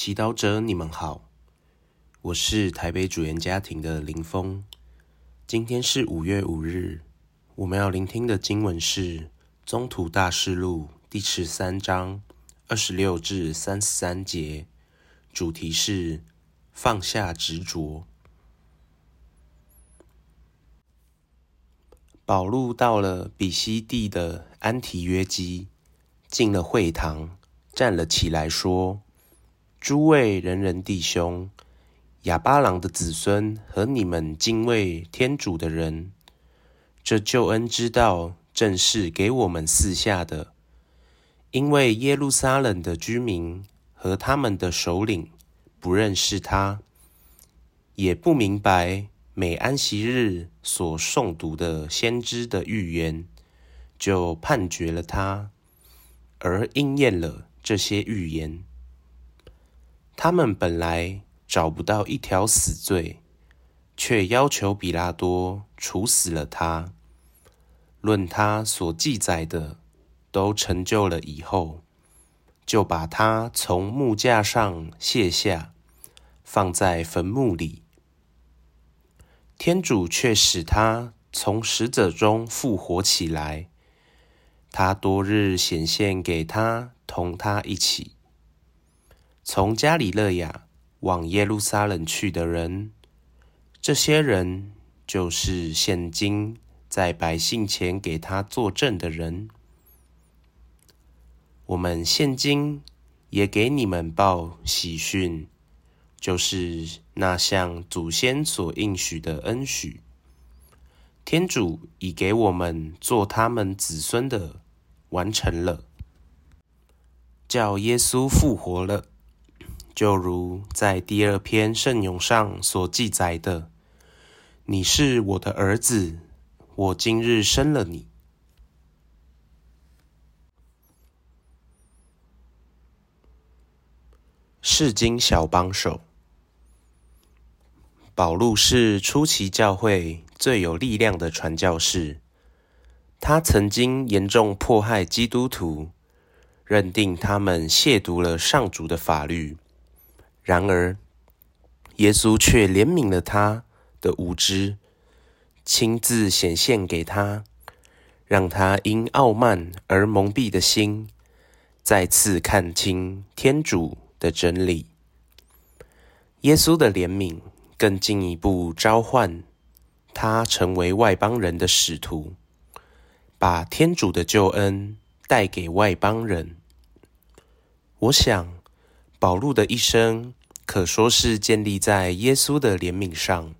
祈祷者，你们好，我是台北主言家庭的林峰。今天是五月五日，我们要聆听的经文是《宗徒大事录》第十三章二十六至三十三节，主题是放下执着。保禄到了比西地的安提约基，进了会堂，站了起来说。诸位仁人弟兄，亚巴郎的子孙和你们敬畏天主的人，这救恩之道正是给我们赐下的。因为耶路撒冷的居民和他们的首领不认识他，也不明白每安息日所诵读的先知的预言，就判决了他，而应验了这些预言。他们本来找不到一条死罪，却要求比拉多处死了他。论他所记载的都成就了以后，就把他从木架上卸下，放在坟墓里。天主却使他从死者中复活起来。他多日显现给他同他一起。从加里勒亚往耶路撒冷去的人，这些人就是现今在百姓前给他作证的人。我们现今也给你们报喜讯，就是那向祖先所应许的恩许，天主已给我们做他们子孙的完成了，叫耶稣复活了。就如在第二篇圣咏上所记载的：“你是我的儿子，我今日生了你。”世经小帮手，保禄是初期教会最有力量的传教士，他曾经严重迫害基督徒，认定他们亵渎了上主的法律。然而，耶稣却怜悯了他的无知，亲自显现给他，让他因傲慢而蒙蔽的心，再次看清天主的真理。耶稣的怜悯更进一步召唤他成为外邦人的使徒，把天主的救恩带给外邦人。我想，保禄的一生。可说是建立在耶稣的怜悯上，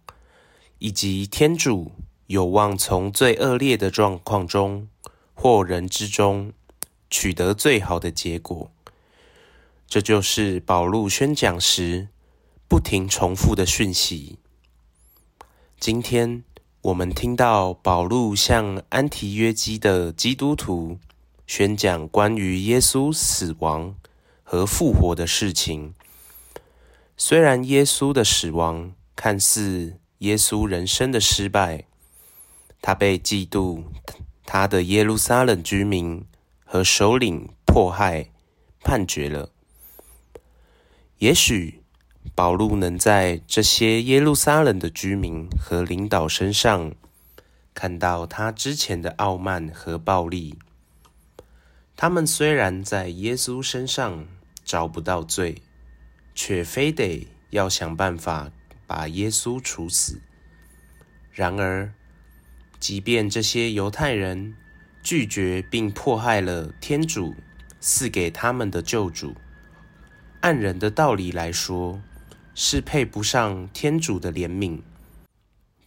以及天主有望从最恶劣的状况中或人之中取得最好的结果。这就是保禄宣讲时不停重复的讯息。今天我们听到保禄向安提约基的基督徒宣讲关于耶稣死亡和复活的事情。虽然耶稣的死亡看似耶稣人生的失败，他被嫉妒他的耶路撒冷居民和首领迫害、判决了。也许保禄能在这些耶路撒冷的居民和领导身上看到他之前的傲慢和暴力。他们虽然在耶稣身上找不到罪。却非得要想办法把耶稣处死。然而，即便这些犹太人拒绝并迫害了天主赐给他们的救主，按人的道理来说，是配不上天主的怜悯。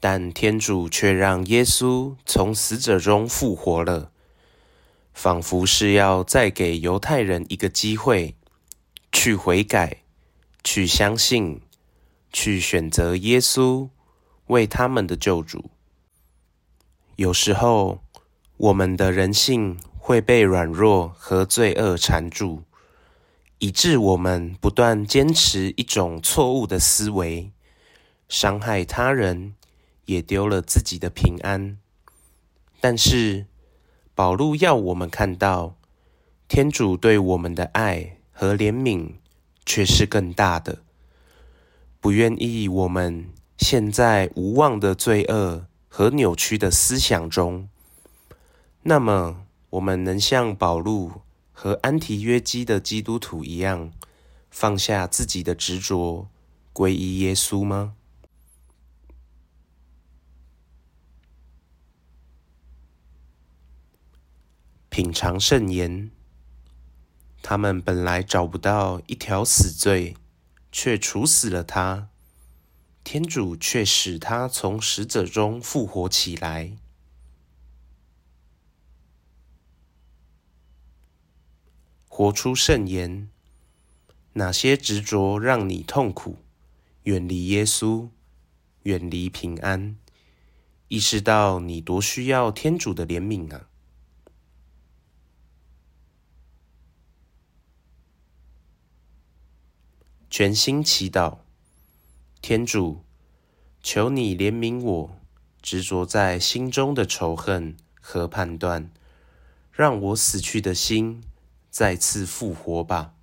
但天主却让耶稣从死者中复活了，仿佛是要再给犹太人一个机会去悔改。去相信，去选择耶稣为他们的救主。有时候，我们的人性会被软弱和罪恶缠住，以致我们不断坚持一种错误的思维，伤害他人，也丢了自己的平安。但是，保禄要我们看到，天主对我们的爱和怜悯。却是更大的。不愿意我们陷在无望的罪恶和扭曲的思想中，那么我们能像保禄和安提约基的基督徒一样，放下自己的执着，皈依耶稣吗？品尝圣言，他们本来找不到一条死罪。却处死了他，天主却使他从死者中复活起来。活出圣言，哪些执着让你痛苦？远离耶稣，远离平安，意识到你多需要天主的怜悯啊！全心祈祷，天主，求你怜悯我执着在心中的仇恨和判断，让我死去的心再次复活吧。